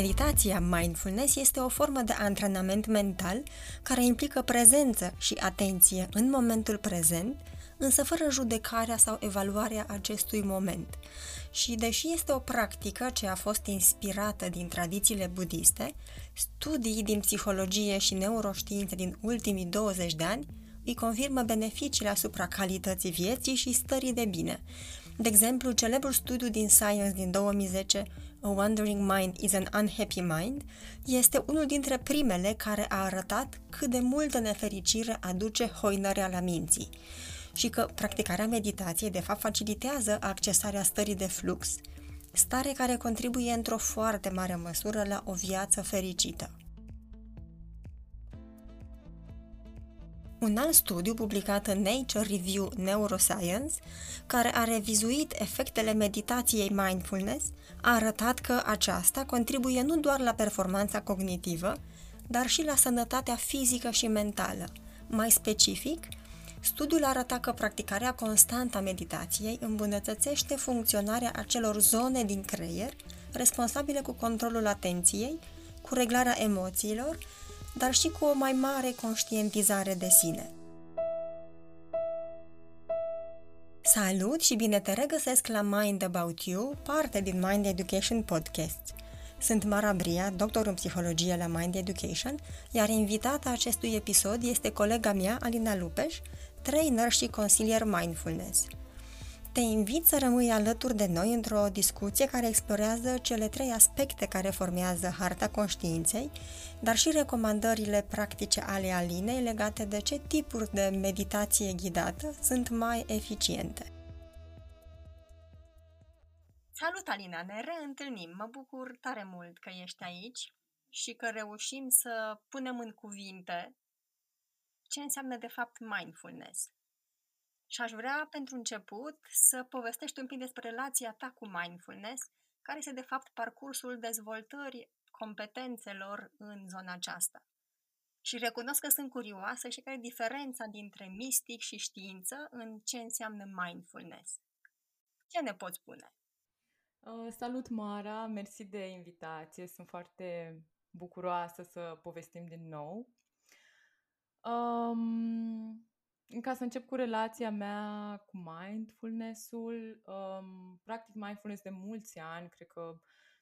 Meditația mindfulness este o formă de antrenament mental care implică prezență și atenție în momentul prezent, însă fără judecarea sau evaluarea acestui moment. Și deși este o practică ce a fost inspirată din tradițiile budiste, studii din psihologie și neuroștiințe din ultimii 20 de ani îi confirmă beneficiile asupra calității vieții și stării de bine. De exemplu, celebrul studiu din Science din 2010 A Wandering Mind is an Unhappy Mind, este unul dintre primele care a arătat cât de multă nefericire aduce hoinărea la minții și că practicarea meditației de fapt facilitează accesarea stării de flux, stare care contribuie într-o foarte mare măsură la o viață fericită. Un alt studiu publicat în Nature Review Neuroscience, care a revizuit efectele meditației mindfulness, a arătat că aceasta contribuie nu doar la performanța cognitivă, dar și la sănătatea fizică și mentală. Mai specific, studiul arăta că practicarea constantă a meditației îmbunătățește funcționarea acelor zone din creier responsabile cu controlul atenției, cu reglarea emoțiilor dar și cu o mai mare conștientizare de sine. Salut și bine te regăsesc la Mind About You, parte din Mind Education Podcast. Sunt Mara Bria, doctor în psihologie la Mind Education, iar invitata acestui episod este colega mea, Alina Lupeș, trainer și consilier mindfulness – te invit să rămâi alături de noi într-o discuție care explorează cele trei aspecte care formează harta conștiinței, dar și recomandările practice ale Alinei legate de ce tipuri de meditație ghidată sunt mai eficiente. Salut, Alina! Ne reîntâlnim! Mă bucur tare mult că ești aici și că reușim să punem în cuvinte ce înseamnă de fapt mindfulness. Și aș vrea, pentru început, să povestești un pic despre relația ta cu mindfulness, care este, de fapt, parcursul dezvoltării competențelor în zona aceasta. Și recunosc că sunt curioasă și care e diferența dintre mistic și știință în ce înseamnă mindfulness. Ce ne poți spune? Uh, salut, Mara! Mersi de invitație. Sunt foarte bucuroasă să povestim din nou. Um, ca să încep cu relația mea cu mindfulness-ul, um, practic mindfulness de mulți ani, cred că,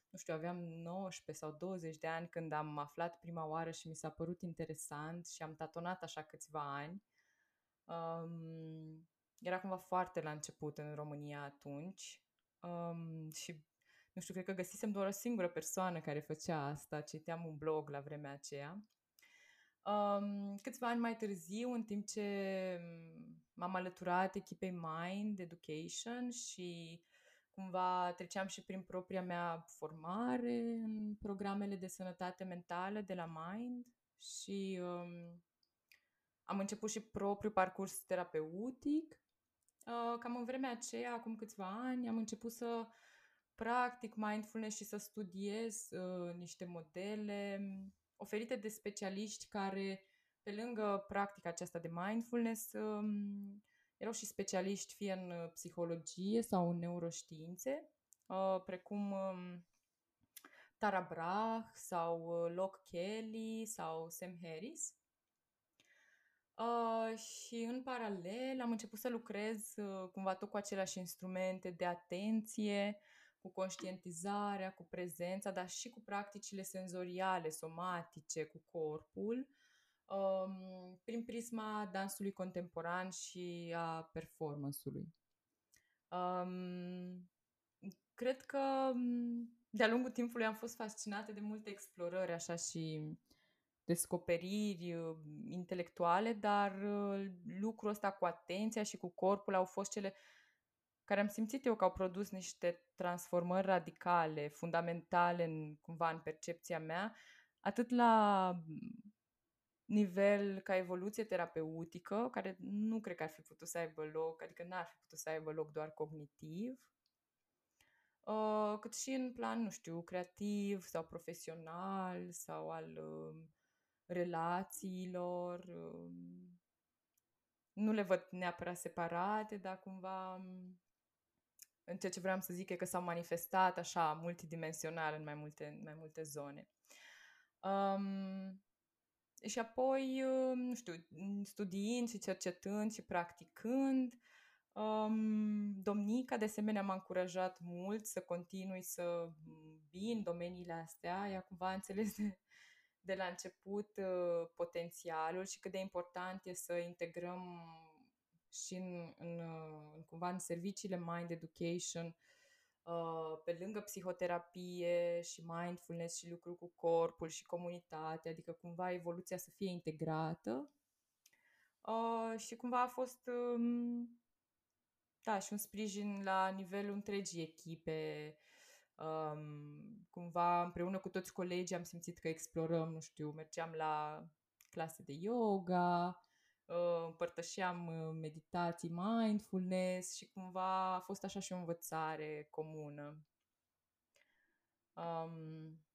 nu știu, aveam 19 sau 20 de ani când am aflat prima oară și mi s-a părut interesant și am tatonat așa câțiva ani. Um, era cumva foarte la început în România atunci um, și nu știu, cred că găsisem doar o singură persoană care făcea asta, citeam un blog la vremea aceea Um, câțiva ani mai târziu, în timp ce m-am alăturat echipei Mind Education și cumva treceam și prin propria mea formare în programele de sănătate mentală de la Mind și um, am început și propriul parcurs terapeutic. Uh, cam în vremea aceea, acum câțiva ani, am început să practic mindfulness și să studiez uh, niște modele oferite de specialiști care, pe lângă practica aceasta de mindfulness, um, erau și specialiști fie în uh, psihologie sau în neuroștiințe, uh, precum um, Tara Brach sau uh, Locke Kelly sau Sam Harris. Uh, și în paralel am început să lucrez uh, cumva tot cu aceleași instrumente de atenție, cu conștientizarea, cu prezența, dar și cu practicile senzoriale, somatice, cu corpul, um, prin prisma dansului contemporan și a performance-ului. Um, cred că um, de-a lungul timpului am fost fascinată de multe explorări așa și descoperiri uh, intelectuale, dar uh, lucrul ăsta cu atenția și cu corpul au fost cele care am simțit eu că au produs niște transformări radicale, fundamentale în, cumva în percepția mea, atât la nivel ca evoluție terapeutică, care nu cred că ar fi putut să aibă loc, adică n-ar fi putut să aibă loc doar cognitiv, uh, cât și în plan, nu știu, creativ sau profesional sau al uh, relațiilor. Uh, nu le văd neapărat separate, dar cumva în ceea ce vreau să zic e că s-au manifestat așa multidimensional în mai multe, în mai multe zone. Um, și apoi, nu știu, studiind și cercetând și practicând, um, domnica de asemenea m-a încurajat mult să continui să vin în domeniile astea. Ea cumva a înțeles de, de la început uh, potențialul și cât de important e să integrăm și în, în, în cumva în serviciile Mind Education Uh, pe lângă psihoterapie și mindfulness și lucru cu corpul și comunitatea, adică cumva evoluția să fie integrată. Uh, și cumva a fost um, da, și un sprijin la nivelul întregii echipe. Um, cumva împreună cu toți colegii am simțit că explorăm, nu știu, mergeam la clase de yoga, uh, împărtășeam uh, meditații, mindfulness și cumva a fost așa și o învățare comună. Um,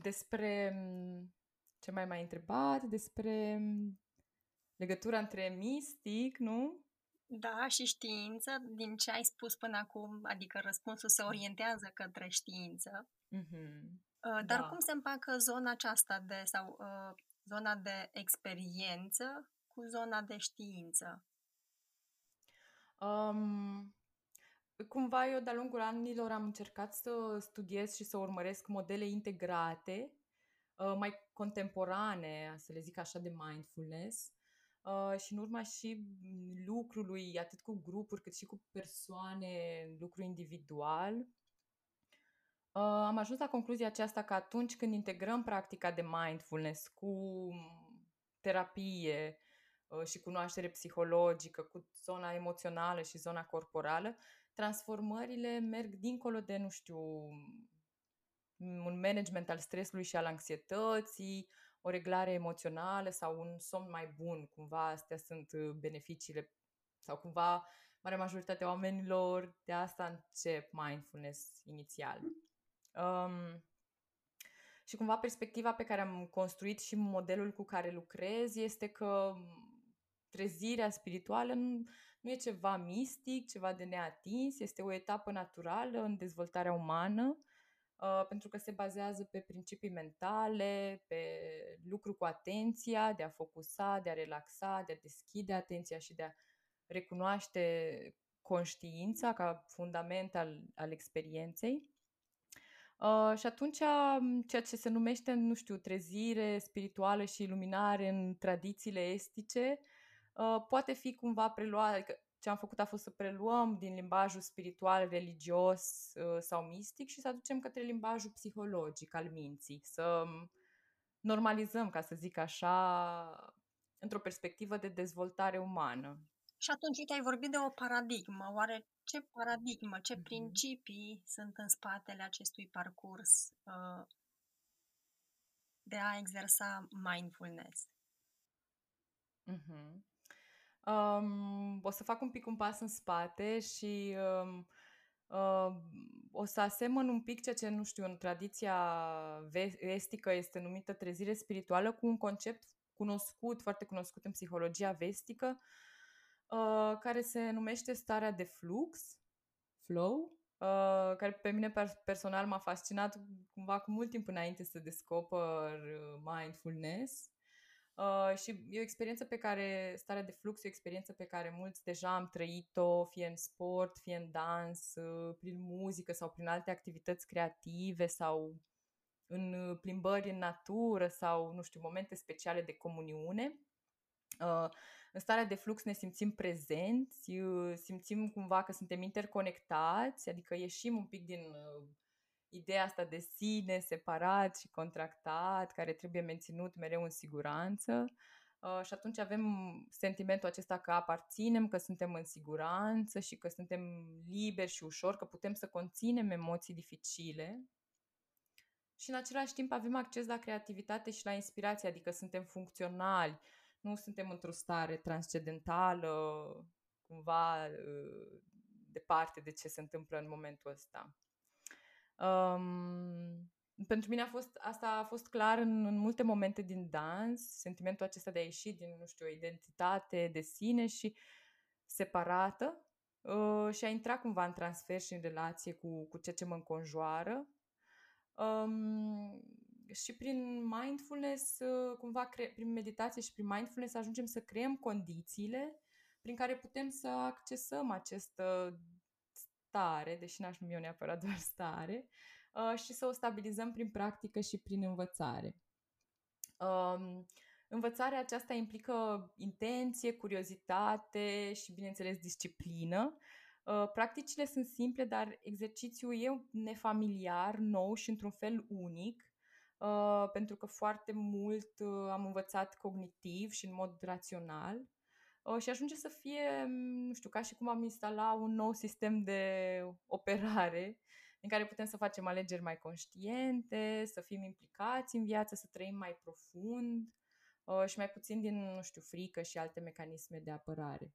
despre mm, ce mai mai întrebat, despre mm, legătura între mistic, nu? Da, și știință, din ce ai spus până acum, adică răspunsul se orientează către știință. Mm-hmm. Dar da. cum se împacă zona aceasta de, sau uh, zona de experiență cu zona de știință? Um, cumva eu de-a lungul anilor am încercat să studiez și să urmăresc modele integrate, uh, mai contemporane, să le zic așa, de mindfulness. Uh, și în urma și lucrului, atât cu grupuri cât și cu persoane, lucru individual, Uh, am ajuns la concluzia aceasta că atunci când integrăm practica de mindfulness cu terapie uh, și cunoaștere psihologică, cu zona emoțională și zona corporală, transformările merg dincolo de, nu știu, un management al stresului și al anxietății, o reglare emoțională sau un somn mai bun. Cumva astea sunt uh, beneficiile sau cumva marea majoritatea oamenilor de asta încep mindfulness inițial. Um, și cumva perspectiva pe care am construit și modelul cu care lucrez este că trezirea spirituală nu, nu e ceva mistic, ceva de neatins, este o etapă naturală în dezvoltarea umană, uh, pentru că se bazează pe principii mentale, pe lucru cu atenția, de a focusa, de a relaxa, de a deschide atenția și de a recunoaște conștiința ca fundament al, al experienței. Uh, și atunci ceea ce se numește, nu știu, trezire spirituală și iluminare în tradițiile estice uh, poate fi cumva preluat, adică ce am făcut a fost să preluăm din limbajul spiritual, religios uh, sau mistic și să aducem către limbajul psihologic al minții, să normalizăm, ca să zic așa, într-o perspectivă de dezvoltare umană. Și atunci, uite, ai vorbit de o paradigmă. Oare ce paradigmă, ce mm-hmm. principii sunt în spatele acestui parcurs uh, de a exersa mindfulness? Mm-hmm. Um, o să fac un pic un pas în spate și um, uh, o să asemăn un pic ceea ce, nu știu, în tradiția vestică este numită trezire spirituală cu un concept cunoscut, foarte cunoscut în psihologia vestică, Uh, care se numește starea de flux, flow, uh, care pe mine personal m-a fascinat cumva cu mult timp înainte să descoper uh, mindfulness. Uh, și e o experiență pe care, starea de flux e o experiență pe care mulți deja am trăit-o, fie în sport, fie în dans, uh, prin muzică sau prin alte activități creative sau în plimbări în natură sau, nu știu, momente speciale de comuniune. Uh, în starea de flux ne simțim prezenți, uh, simțim cumva că suntem interconectați, adică ieșim un pic din uh, ideea asta de sine separat și contractat, care trebuie menținut mereu în siguranță. Uh, și atunci avem sentimentul acesta că aparținem, că suntem în siguranță și că suntem liberi și ușor, că putem să conținem emoții dificile. Și în același timp avem acces la creativitate și la inspirație, adică suntem funcționali, nu suntem într-o stare transcendentală, cumva uh, departe de ce se întâmplă în momentul ăsta. Um, pentru mine a fost, asta a fost clar în, în multe momente din dans, sentimentul acesta de a ieși din, nu știu, o identitate de sine și separată uh, și a intra cumva în transfer și în relație cu, cu ceea ce mă înconjoară. Um, și prin mindfulness, uh, cumva cre- prin meditație și prin mindfulness ajungem să creăm condițiile prin care putem să accesăm această stare, deși n-aș numi eu neapărat doar stare, uh, și să o stabilizăm prin practică și prin învățare. Um, învățarea aceasta implică intenție, curiozitate și, bineînțeles, disciplină. Uh, practicile sunt simple, dar exercițiul e nefamiliar, nou și într-un fel unic, uh, pentru că foarte mult uh, am învățat cognitiv și în mod rațional și ajunge să fie, nu știu, ca și cum am instala un nou sistem de operare în care putem să facem alegeri mai conștiente, să fim implicați în viață, să trăim mai profund și mai puțin din, nu știu, frică și alte mecanisme de apărare.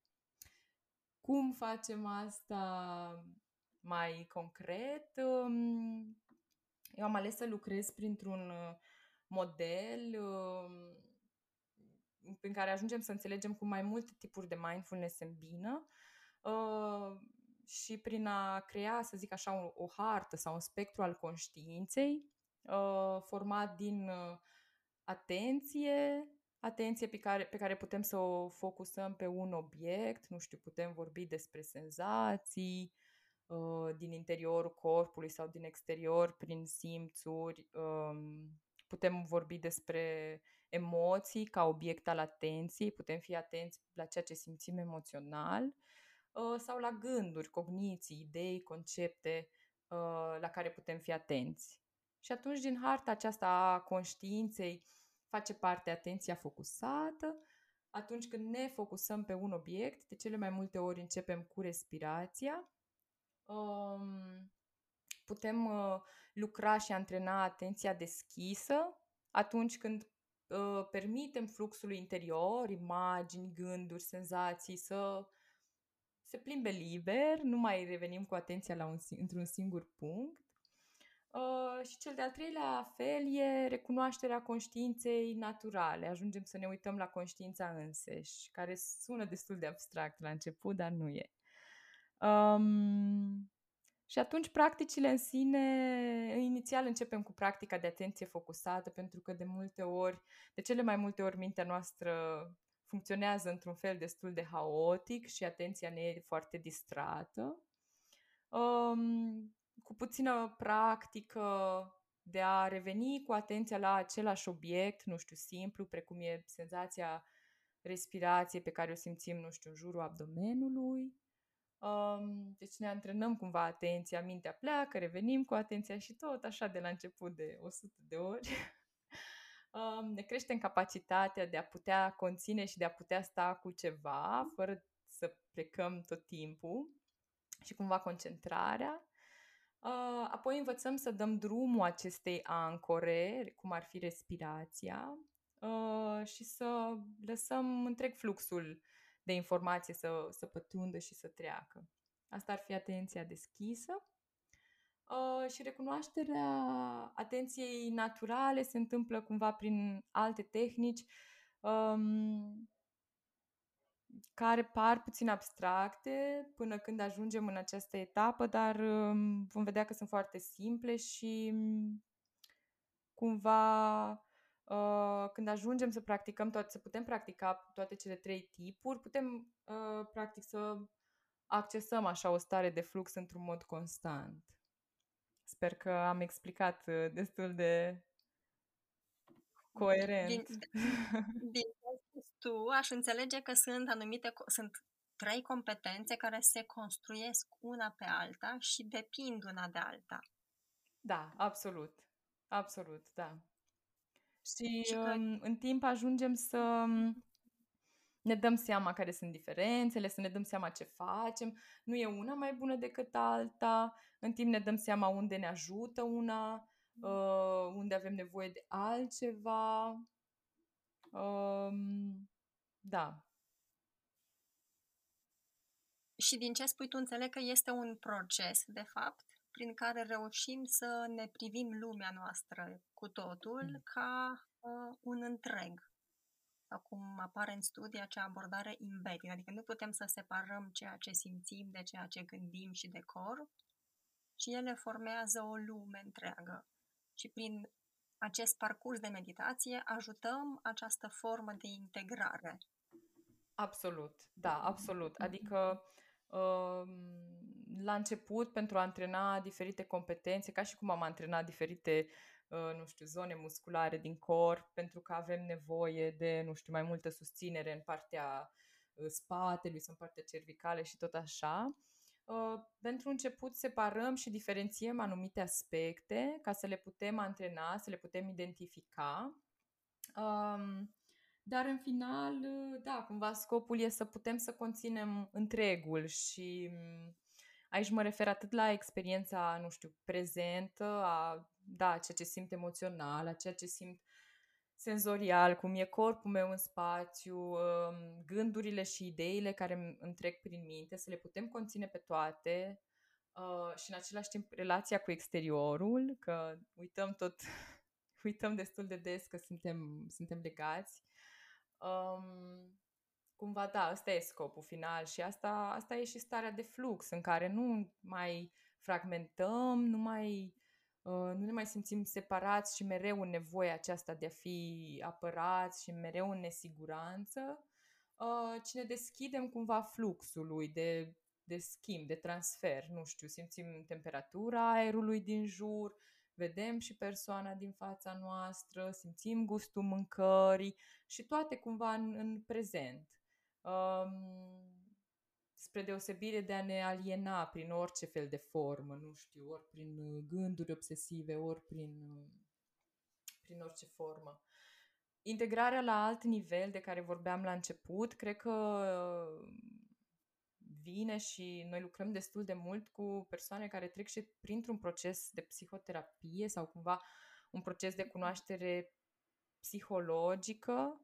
Cum facem asta mai concret? Eu am ales să lucrez printr-un uh, model prin care ajungem să înțelegem cum mai multe tipuri de mindfulness se îmbină uh, și prin a crea, să zic așa, o, o hartă sau un spectru al conștiinței uh, format din uh, atenție, atenție pe care, pe care putem să o focusăm pe un obiect, nu știu, putem vorbi despre senzații uh, din interiorul corpului sau din exterior prin simțuri, um, putem vorbi despre emoții ca obiect al atenției, putem fi atenți la ceea ce simțim emoțional uh, sau la gânduri, cogniții, idei, concepte uh, la care putem fi atenți. Și atunci din harta aceasta a conștiinței face parte atenția focusată. Atunci când ne focusăm pe un obiect, de cele mai multe ori începem cu respirația. Um, putem uh, lucra și antrena atenția deschisă atunci când uh, permitem fluxului interior, imagini, gânduri, senzații să se plimbe liber, nu mai revenim cu atenția la un, într-un singur punct. Uh, și cel de-al treilea fel e recunoașterea conștiinței naturale. Ajungem să ne uităm la conștiința înseși, care sună destul de abstract la început, dar nu e. Um, și atunci practicile în sine, inițial începem cu practica de atenție focusată, pentru că de multe ori, de cele mai multe ori mintea noastră funcționează într-un fel destul de haotic și atenția ne e foarte distrată. Um, cu puțină practică de a reveni cu atenția la același obiect, nu știu, simplu, precum e senzația respirație pe care o simțim, nu știu, în jurul abdomenului, Um, deci ne antrenăm cumva atenția, mintea pleacă, revenim cu atenția și tot așa de la început de 100 de ori. um, ne creștem capacitatea de a putea conține și de a putea sta cu ceva fără să plecăm tot timpul și cumva concentrarea. Uh, apoi învățăm să dăm drumul acestei ancore, cum ar fi respirația, uh, și să lăsăm întreg fluxul de informație să, să pătrundă și să treacă. Asta ar fi atenția deschisă. Uh, și recunoașterea atenției naturale se întâmplă cumva prin alte tehnici um, care par puțin abstracte până când ajungem în această etapă, dar um, vom vedea că sunt foarte simple și um, cumva Uh, când ajungem să practicăm toate, să putem practica toate cele trei tipuri, putem uh, practic să accesăm așa o stare de flux într-un mod constant. Sper că am explicat uh, destul de coerent. Din, din tu, aș înțelege că sunt anumite, sunt trei competențe care se construiesc una pe alta și depind una de alta. Da, absolut. Absolut, da. Și, și că... Um, în timp ajungem să um, ne dăm seama care sunt diferențele, să ne dăm seama ce facem. Nu e una mai bună decât alta. În timp ne dăm seama unde ne ajută una, uh, unde avem nevoie de altceva. Um, da. Și din ce spui tu, înțeleg că este un proces, de fapt, prin care reușim să ne privim lumea noastră cu totul mm. ca uh, un întreg. sau cum apare în studii acea abordare embedding, adică nu putem să separăm ceea ce simțim de ceea ce gândim și de corp, și ele formează o lume întreagă. Și prin acest parcurs de meditație ajutăm această formă de integrare. Absolut, da, absolut. Adică um, la început, pentru a antrena diferite competențe, ca și cum am antrenat diferite Uh, nu știu, zone musculare din corp, pentru că avem nevoie de, nu știu, mai multă susținere în partea uh, spatelui sau în partea cervicale și tot așa. Uh, pentru început separăm și diferențiem anumite aspecte ca să le putem antrena, să le putem identifica. Um, dar în final, da, cumva scopul e să putem să conținem întregul și mm, aici mă refer atât la experiența, nu știu, prezentă, a da, ceea ce simt emoțional, a ceea ce simt senzorial, cum e corpul meu în spațiu, um, gândurile și ideile care îmi trec prin minte, să le putem conține pe toate uh, și în același timp relația cu exteriorul, că uităm tot, uităm destul de des că suntem, suntem legați. Um, cumva, da, ăsta e scopul final și asta, asta e și starea de flux în care nu mai fragmentăm, nu mai Uh, nu ne mai simțim separați și mereu în nevoia aceasta de a fi apărați și mereu în nesiguranță, uh, ci ne deschidem cumva fluxului de, de schimb, de transfer. Nu știu, simțim temperatura aerului din jur, vedem și persoana din fața noastră, simțim gustul mâncării și toate cumva în, în prezent. Um, spre deosebire de a ne aliena prin orice fel de formă, nu știu, ori prin uh, gânduri obsesive, ori prin, uh, prin orice formă. Integrarea la alt nivel de care vorbeam la început, cred că uh, vine și noi lucrăm destul de mult cu persoane care trec și printr-un proces de psihoterapie sau cumva un proces de cunoaștere psihologică,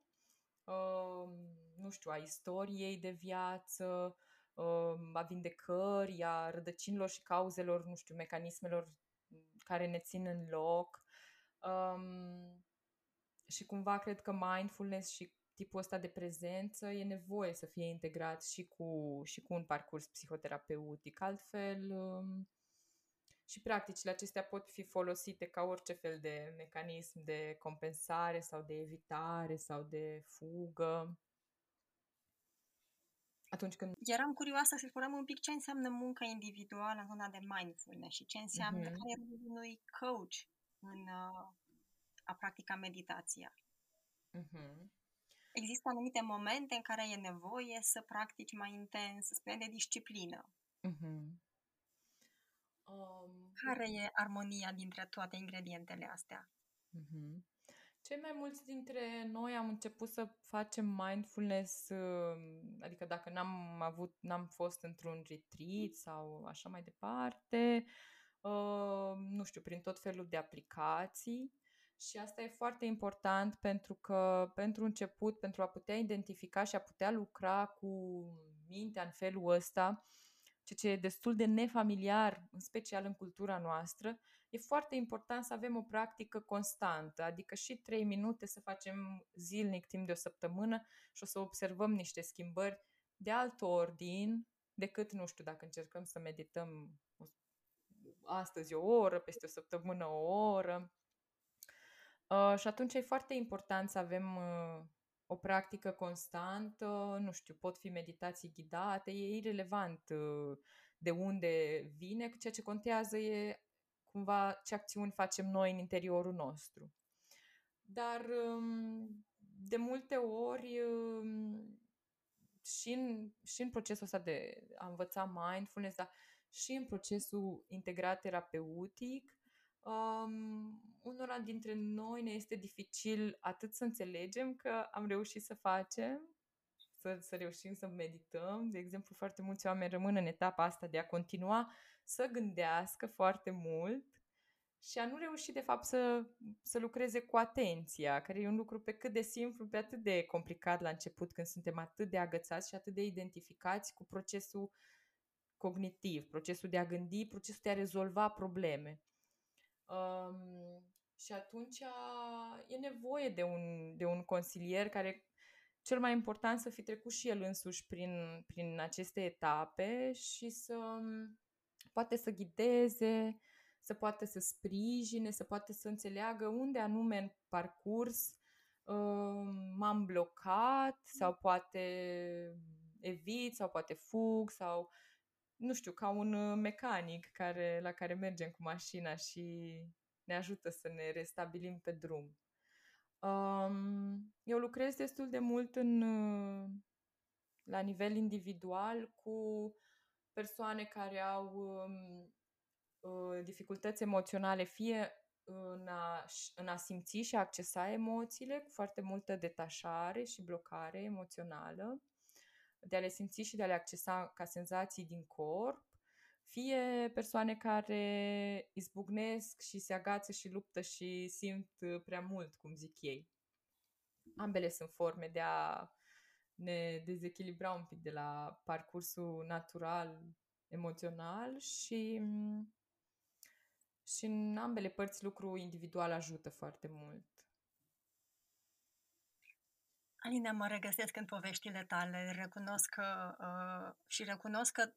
nu știu, a istoriei de viață, Um, a vindecării, a rădăcinilor și cauzelor, nu știu, mecanismelor care ne țin în loc. Um, și cumva cred că mindfulness și tipul ăsta de prezență e nevoie să fie integrat și cu, și cu un parcurs psihoterapeutic. Altfel, um, și practicile acestea pot fi folosite ca orice fel de mecanism de compensare sau de evitare sau de fugă atunci când... Eram curioasă să spunem un pic ce înseamnă munca individuală în zona de mindfulness și ce înseamnă mm-hmm. care e unui coach în uh, a practica meditația. Mm-hmm. Există anumite momente în care e nevoie să practici mai intens, să spune de disciplină. Mm-hmm. Um, care e armonia dintre toate ingredientele astea? Mm-hmm. Cei mai mulți dintre noi am început să facem mindfulness, uh, adică dacă n-am avut, n-am fost într-un retreat sau așa mai departe, uh, nu știu, prin tot felul de aplicații. Și asta e foarte important pentru că, pentru început, pentru a putea identifica și a putea lucra cu mintea în felul ăsta, ceea ce e destul de nefamiliar, în special în cultura noastră, e foarte important să avem o practică constantă, adică și trei minute să facem zilnic timp de o săptămână și o să observăm niște schimbări de alt ordin decât, nu știu, dacă încercăm să medităm astăzi o oră, peste o săptămână o oră. Uh, și atunci e foarte important să avem uh, o practică constantă, nu știu, pot fi meditații ghidate, e irrelevant uh, de unde vine, ceea ce contează e cumva ce acțiuni facem noi în interiorul nostru. Dar um, de multe ori um, și în, și în procesul ăsta de a învăța mindfulness, dar și în procesul integrat terapeutic, um, unora dintre noi ne este dificil atât să înțelegem că am reușit să facem, să, să reușim să medităm. De exemplu, foarte mulți oameni rămân în etapa asta de a continua să gândească foarte mult și a nu reuși, de fapt, să, să lucreze cu atenția, care e un lucru pe cât de simplu, pe atât de complicat la început, când suntem atât de agățați și atât de identificați cu procesul cognitiv, procesul de a gândi, procesul de a rezolva probleme. Um, și atunci e nevoie de un, de un consilier care cel mai important să fi trecut și el însuși prin, prin aceste etape și să poate să ghideze, să poate să sprijine, să poate să înțeleagă unde anume în parcurs uh, m-am blocat sau poate evit sau poate fug sau nu știu, ca un uh, mecanic care, la care mergem cu mașina și ne ajută să ne restabilim pe drum. Um, eu lucrez destul de mult în, uh, la nivel individual cu persoane care au um, uh, dificultăți emoționale, fie în a, în a simți și a accesa emoțiile cu foarte multă detașare și blocare emoțională, de a le simți și de a le accesa ca senzații din corp, fie persoane care izbucnesc și se agață și luptă și simt prea mult, cum zic ei. Ambele sunt forme de a ne dezechilibra un pic de la parcursul natural, emoțional și, și în ambele părți lucru individual ajută foarte mult. Alina, mă regăsesc în poveștile tale, recunosc că, uh, și recunosc că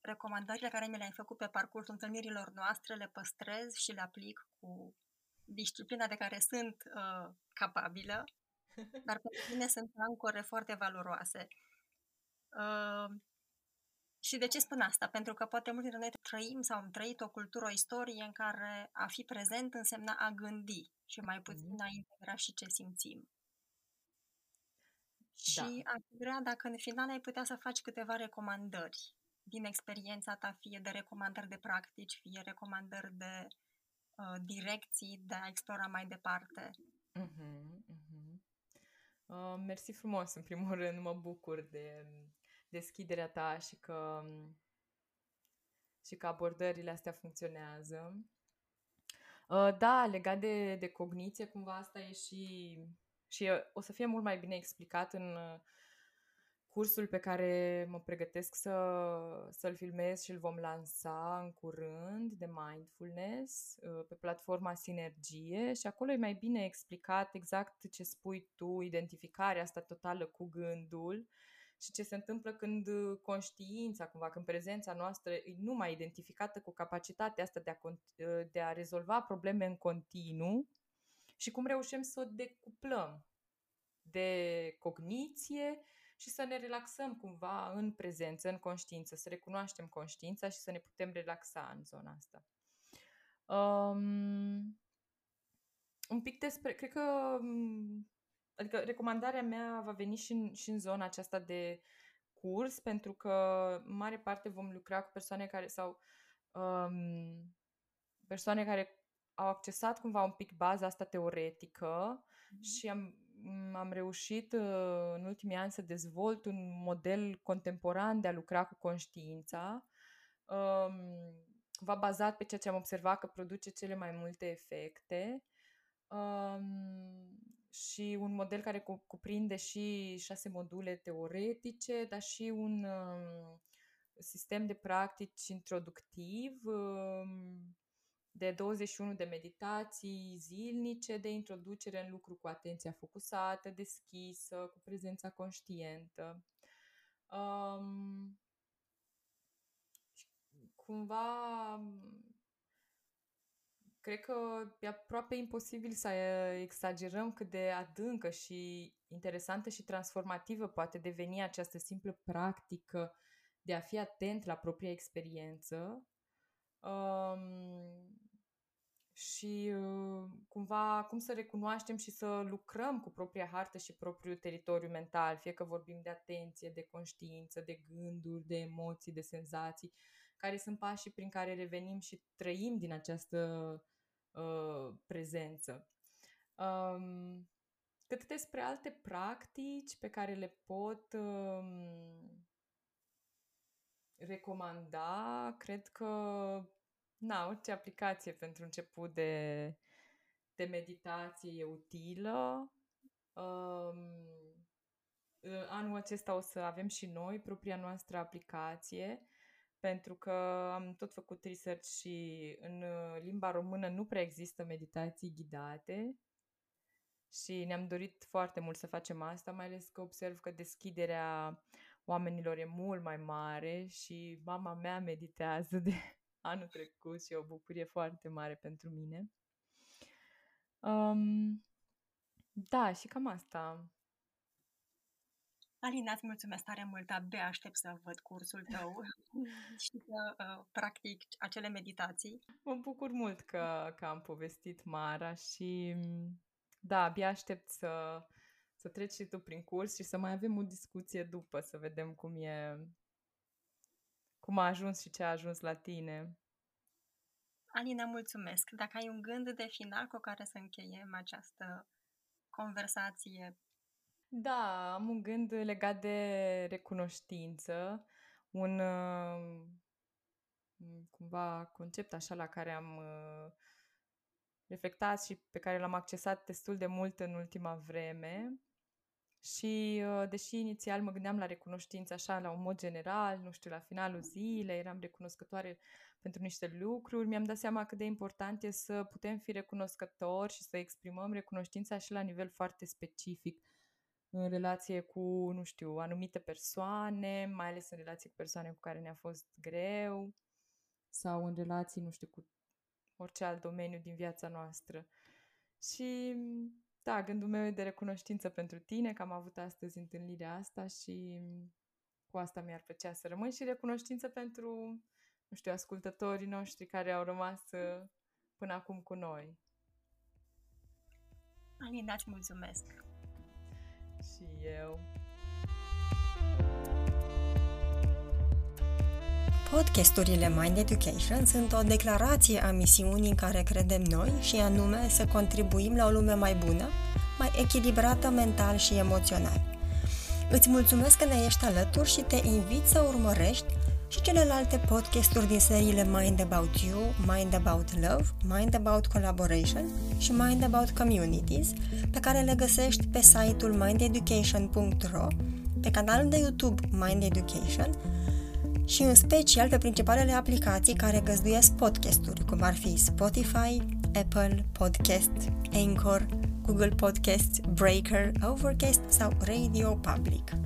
recomandările care mi le-ai făcut pe parcursul întâlnirilor noastre le păstrez și le aplic cu disciplina de care sunt uh, capabilă, dar pentru mine sunt ancore foarte valoroase. Uh, și de ce spun asta? Pentru că poate mulți dintre noi trăim sau am trăit o cultură, o istorie în care a fi prezent însemna a gândi și mai puțin mm-hmm. a integra și ce simțim. Da. Și aș vrea dacă în final ai putea să faci câteva recomandări din experiența ta, fie de recomandări de practici, fie recomandări de uh, direcții de a explora mai departe. Uh-huh, uh-huh. Uh, mersi frumos, în primul rând, mă bucur de deschiderea ta și că, și că abordările astea funcționează. Uh, da, legat de, de cogniție, cumva asta e și, și o să fie mult mai bine explicat în cursul pe care mă pregătesc să, să-l filmez și îl vom lansa în curând de mindfulness uh, pe platforma Sinergie și acolo e mai bine explicat exact ce spui tu, identificarea asta totală cu gândul și ce se întâmplă când conștiința, cumva, când prezența noastră e numai identificată cu capacitatea asta de a, uh, de a rezolva probleme în continuu și cum reușim să o decuplăm de cogniție și să ne relaxăm cumva în prezență, în conștiință, să recunoaștem conștiința și să ne putem relaxa în zona asta. Um, un pic despre, cred că, um, adică recomandarea mea va veni și în, și în zona aceasta de curs, pentru că în mare parte vom lucra cu persoane care sau um, persoane care au accesat cumva un pic baza asta teoretică mm-hmm. și am am reușit uh, în ultimii ani să dezvolt un model contemporan de a lucra cu conștiința, um, va bazat pe ceea ce am observat că produce cele mai multe efecte um, și un model care cuprinde și șase module teoretice, dar și un um, sistem de practici introductiv de 21 de meditații zilnice de introducere în lucru cu atenția focusată, deschisă, cu prezența conștientă. Um, cumva cred că e aproape imposibil să exagerăm cât de adâncă și interesantă și transformativă poate deveni această simplă practică de a fi atent la propria experiență. Um, și uh, cumva cum să recunoaștem și să lucrăm cu propria hartă și propriul teritoriu mental, fie că vorbim de atenție, de conștiință, de gânduri, de emoții, de senzații, care sunt pașii prin care revenim și trăim din această uh, prezență. Um, cât despre alte practici pe care le pot um, recomanda, cred că Na, orice aplicație pentru început de, de meditație e utilă. Um, anul acesta o să avem și noi propria noastră aplicație, pentru că am tot făcut research și în limba română nu prea există meditații ghidate Și ne-am dorit foarte mult să facem asta, mai ales că observ că deschiderea oamenilor e mult mai mare și mama mea meditează de anul trecut și e o bucurie foarte mare pentru mine. Um, da, și cam asta. Alina, îți mulțumesc tare mult, abia aștept să văd cursul tău și să uh, practic acele meditații. Mă bucur mult că, că am povestit Mara și da, abia aștept să, să treci și tu prin curs și să mai avem o discuție după, să vedem cum e, cum a ajuns și ce a ajuns la tine. Alina, mulțumesc. Dacă ai un gând de final cu care să încheiem această conversație da, am un gând legat de recunoștință, un uh, cumva concept așa la care am uh, reflectat și pe care l-am accesat destul de mult în ultima vreme. Și uh, deși inițial mă gândeam la recunoștință așa la un mod general, nu știu, la finalul zilei, eram recunoscătoare pentru niște lucruri, mi-am dat seama cât de important e să putem fi recunoscători și să exprimăm recunoștința și la nivel foarte specific în relație cu, nu știu, anumite persoane, mai ales în relație cu persoane cu care ne-a fost greu sau în relații, nu știu, cu orice alt domeniu din viața noastră. Și, da, gândul meu e de recunoștință pentru tine, că am avut astăzi întâlnirea asta și cu asta mi-ar plăcea să rămân și recunoștință pentru, nu știu, ascultătorii noștri care au rămas uh, până acum cu noi. Alina, îți mulțumesc! Și eu. Podcasturile Mind Education sunt o declarație a misiunii în care credem noi și anume să contribuim la o lume mai bună, mai echilibrată mental și emoțional. Îți mulțumesc că ne ești alături și te invit să urmărești și celelalte podcasturi din seriile Mind About You, Mind About Love, Mind About Collaboration și Mind About Communities, pe care le găsești pe site-ul mindeducation.ro, pe canalul de YouTube Mind Education și în special pe principalele aplicații care găzduiesc podcasturi, cum ar fi Spotify, Apple Podcast, Anchor, Google Podcasts, Breaker, Overcast sau Radio Public.